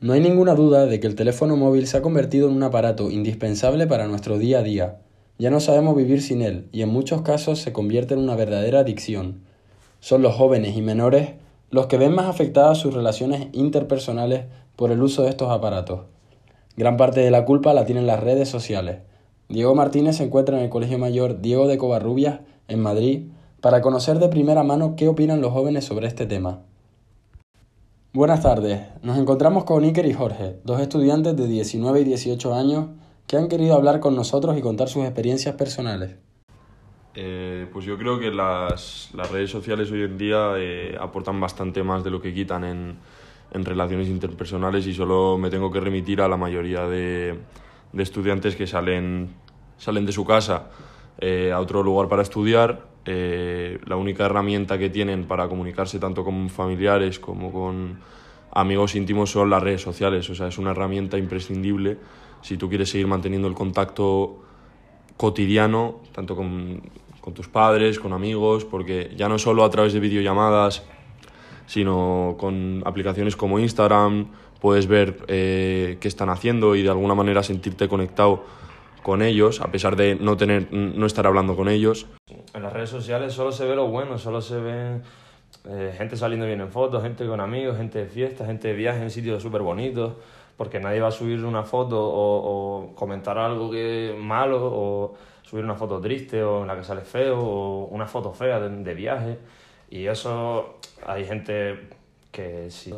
No hay ninguna duda de que el teléfono móvil se ha convertido en un aparato indispensable para nuestro día a día. Ya no sabemos vivir sin él y en muchos casos se convierte en una verdadera adicción. Son los jóvenes y menores los que ven más afectadas sus relaciones interpersonales por el uso de estos aparatos. Gran parte de la culpa la tienen las redes sociales. Diego Martínez se encuentra en el Colegio Mayor Diego de Covarrubias, en Madrid, para conocer de primera mano qué opinan los jóvenes sobre este tema. Buenas tardes, nos encontramos con Iker y Jorge, dos estudiantes de 19 y 18 años que han querido hablar con nosotros y contar sus experiencias personales. Eh, pues yo creo que las, redes sociales hoy en día eh, aportan bastante más de lo que quitan en, relaciones interpersonales y solo me tengo que remitir a la mayoría de, estudiantes que salen, salen de su casa eh, a otro lugar para estudiar eh, la única herramienta que tienen para comunicarse tanto con familiares como con amigos íntimos son las redes sociales. O sea, es una herramienta imprescindible si tú quieres seguir manteniendo el contacto cotidiano, tanto con, tus padres, con amigos, porque ya no solo a través de videollamadas, sino con aplicaciones como Instagram, puedes ver eh, qué están haciendo y de alguna manera sentirte conectado con ellos, a pesar de no, tener, no estar hablando con ellos. En las redes sociales solo se ve lo bueno, solo se ve eh, gente saliendo bien en fotos, gente con amigos, gente de fiesta, gente de viaje en sitios súper bonitos, porque nadie va a subir una foto o, comentar algo que malo o subir una foto triste o en la que sale feo o una foto fea de, de viaje. Y eso hay gente que sí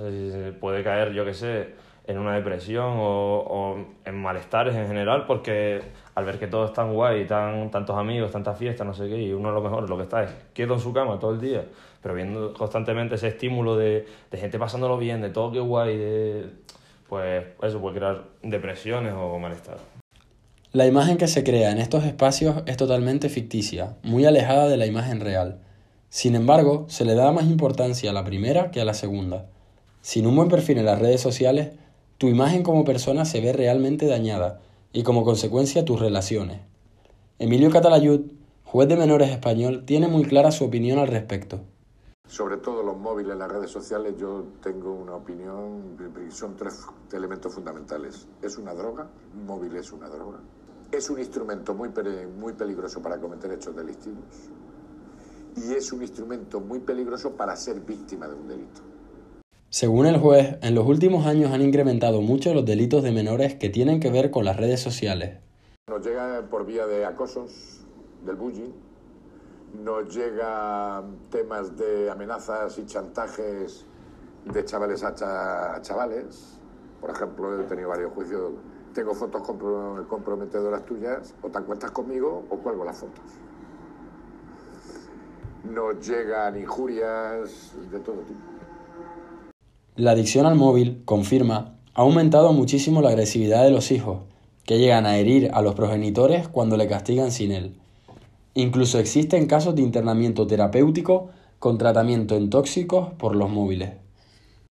puede caer, yo qué sé, en una depresión o, en malestares en general, porque al ver que todo es tan guay, tan, tantos amigos, tantas fiestas, no sé qué, y uno a lo mejor lo que está es quieto en su cama todo el día, pero viendo constantemente ese estímulo de, de gente pasándolo bien, de todo que guay, de, pues eso puede crear depresiones o malestar. La imagen que se crea en estos espacios es totalmente ficticia, muy alejada de la imagen real. Sin embargo, se le da más importancia a la primera que a la segunda. Sin un buen perfil en las redes sociales, tu imagen como persona se ve realmente dañada y como consecuencia tus relaciones. Emilio Catalayud, juez de menores español, tiene muy clara su opinión al respecto. Sobre todo los móviles, las redes sociales, yo tengo una opinión, son tres elementos fundamentales. Es una droga, un móvil es una droga. Es un instrumento muy, muy peligroso para cometer hechos delictivos. Y es un instrumento muy peligroso para ser víctima de un delito. Según el juez, en los últimos años han incrementado mucho los delitos de menores que tienen que ver con las redes sociales. Nos llega por vía de acosos, del bullying, nos llega temas de amenazas y chantajes de chavales a, chavales. Por ejemplo, he tenido varios juicios. Tengo fotos comprometedoras tuyas, o te acuestas conmigo o cuelgo las fotos. Nos llegan injurias de todo tipo. La adicción al móvil, confirma, ha aumentado muchísimo la agresividad de los hijos, que llegan a herir a los progenitores cuando le castigan sin él. Incluso existen casos de internamiento terapéutico con tratamiento en tóxicos por los móviles.